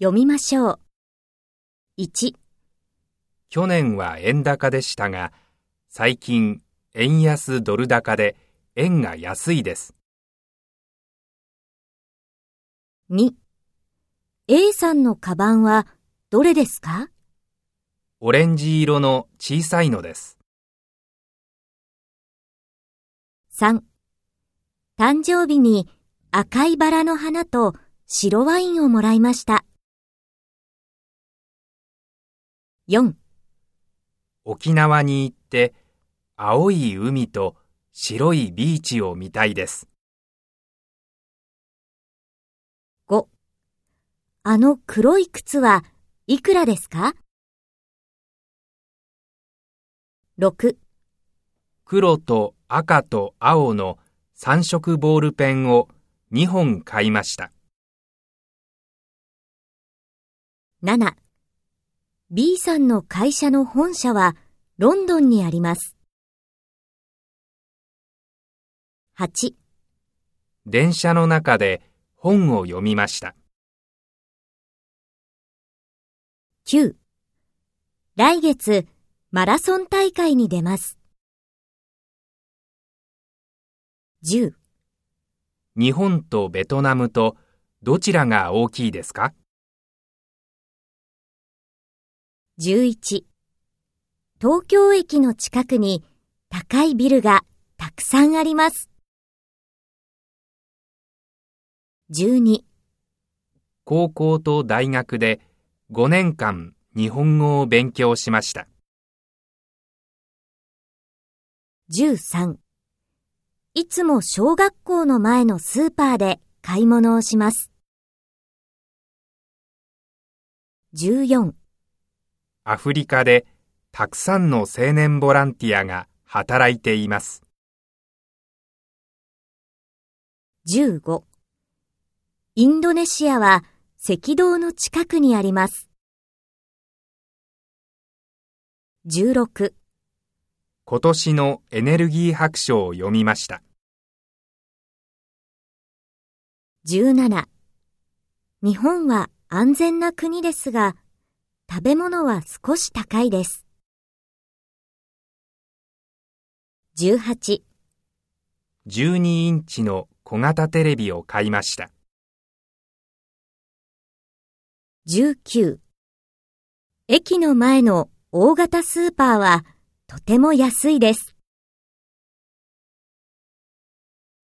読みましょう。1、去年は円高でしたが、最近円安ドル高で円が安いです。2、A さんのカバンはどれですか？オレンジ色の小さいのです。?3、誕生日に赤いバラの花と白ワインをもらいました。4、沖縄に行って青い海と白いビーチを見たいです。5あの黒い靴はいくらですか ?6 黒と赤と青の3色ボールペンを2本買いました。7 B さんの会社の本社はロンドンにあります。8電車の中で本を読みました。9来月マラソン大会に出ます。10日本とベトナムとどちらが大きいですか？11東京駅の近くに高いビルがたくさんあります。12高校と大学で5年間日本語を勉強しました。13いつも小学校の前のスーパーで買い物をします。14アフリカでたくさんの青年ボランティアが働いています。15インドネシアは赤道の近くにあります。16今年のエネルギー白書を読みました。17日本は安全な国ですが、食べ物は少し高いです。18 12インチの小型テレビを買いました。19駅の前の大型スーパーはとても安いです。